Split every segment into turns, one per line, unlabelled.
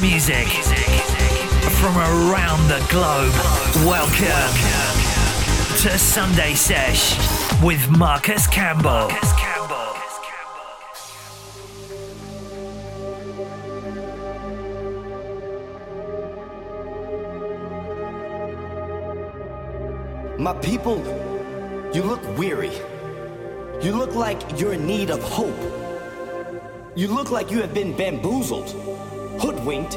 music from around the globe. Welcome to Sunday Sesh with Marcus Campbell.
My people, you look weary. You look like you're in need of hope. You look like you have been bamboozled, hoodwinked,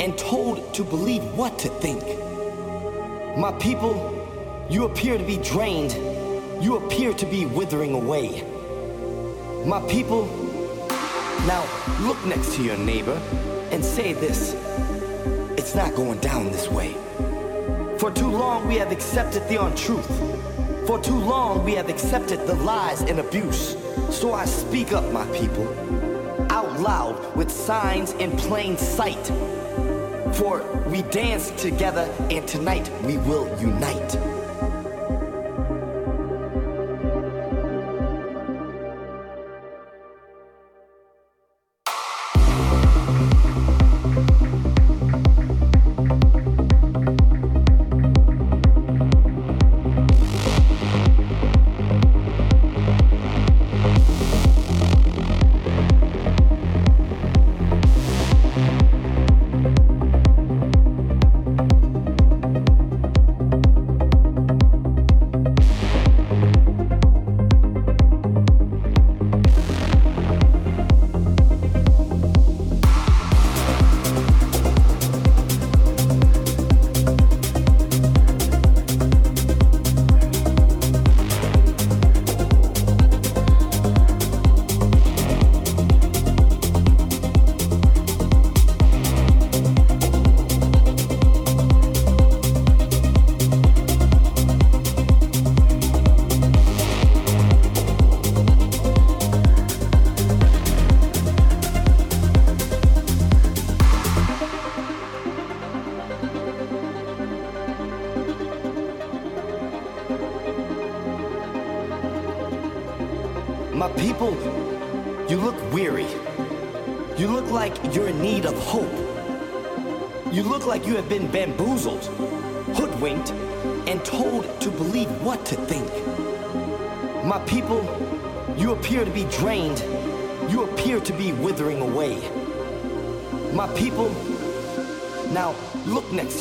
and told to believe what to think. My people, you appear to be drained. You appear to be withering away. My people, now look next to your neighbor and say this it's not going down this way. For too long we have accepted the untruth. For too long we have accepted the lies and abuse. So I speak up, my people, loud with signs in plain sight. For we dance together and tonight we will unite.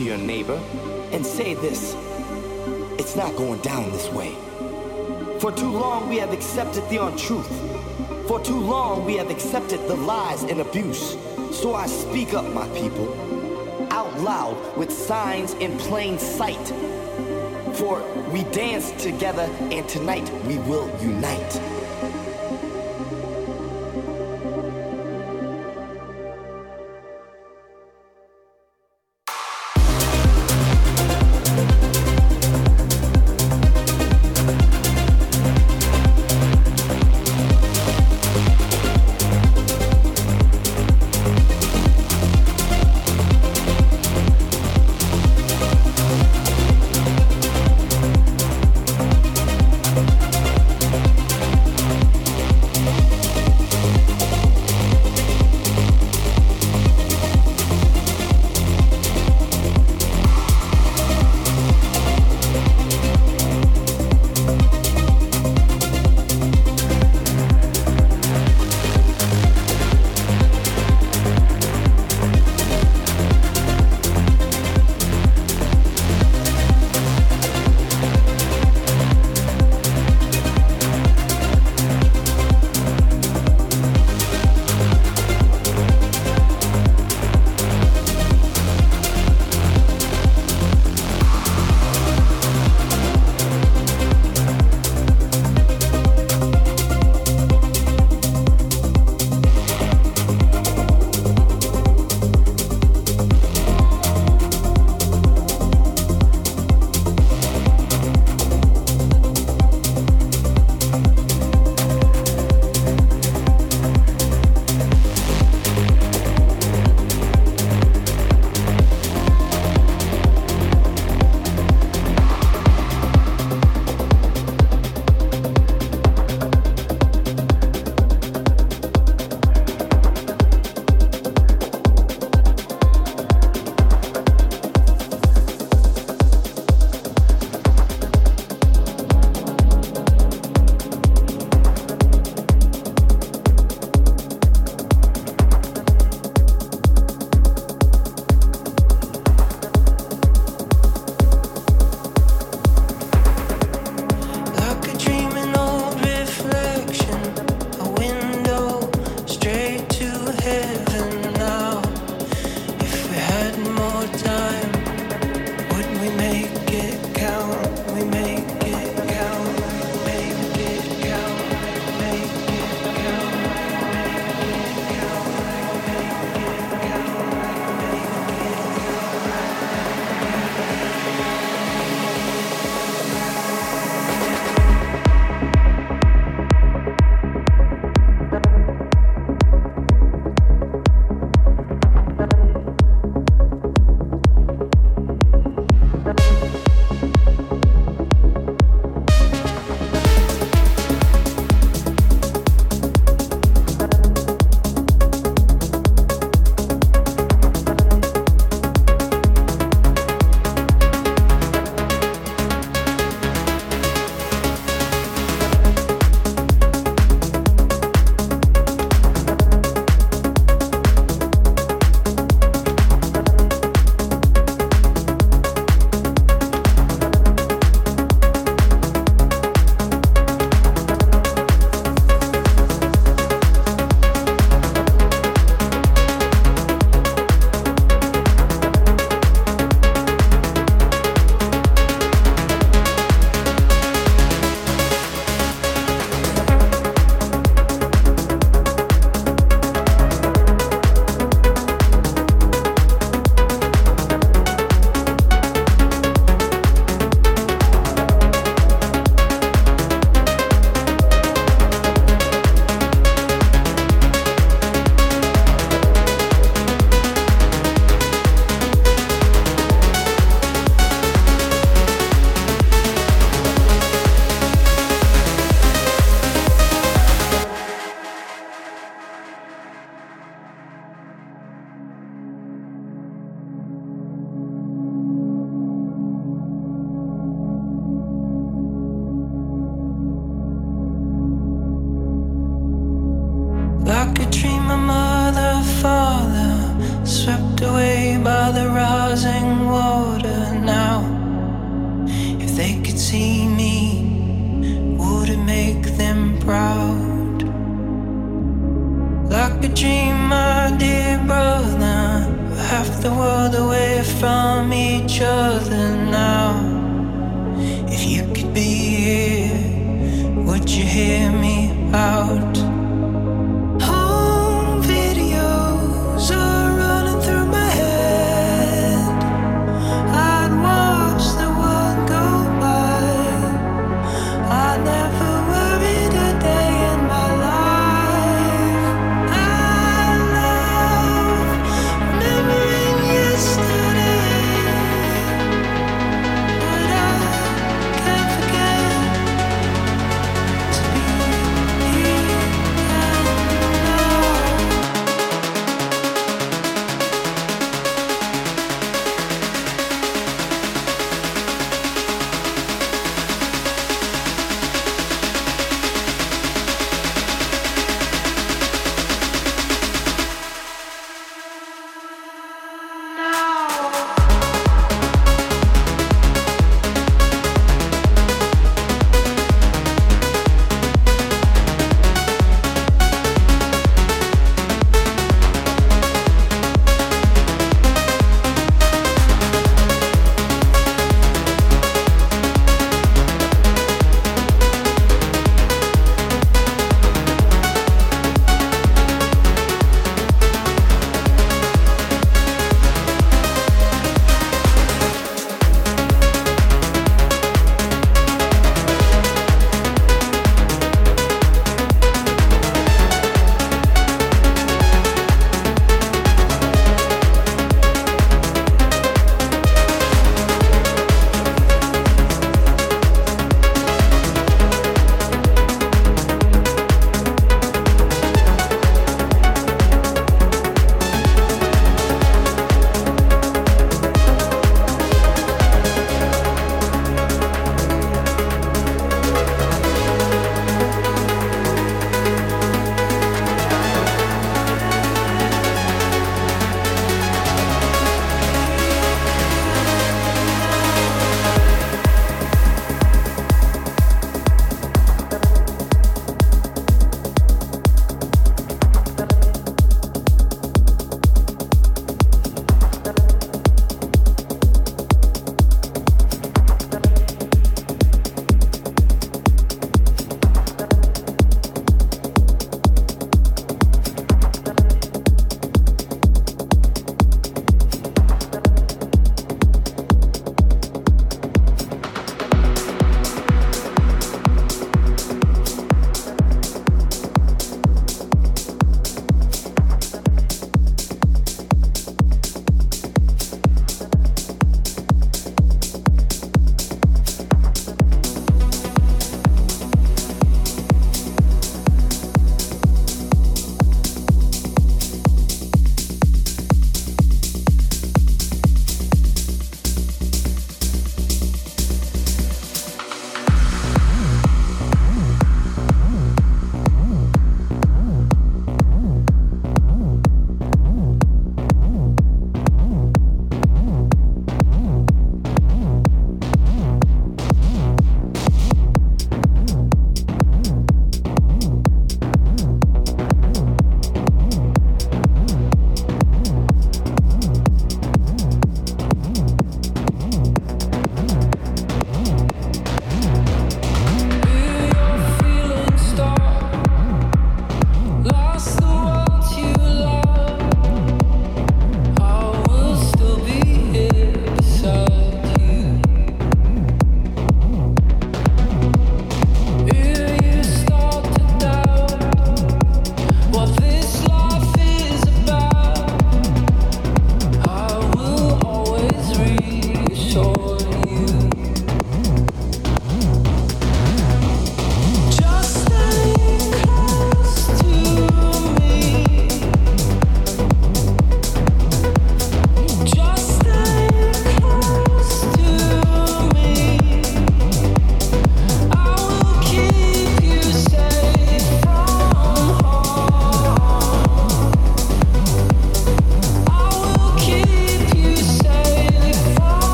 To your neighbor and say this it's not going down this way. For too long we have accepted the untruth. For too long we have accepted the lies and abuse. So I speak up, my people, out loud with signs in plain sight. For we dance together and tonight we will unite.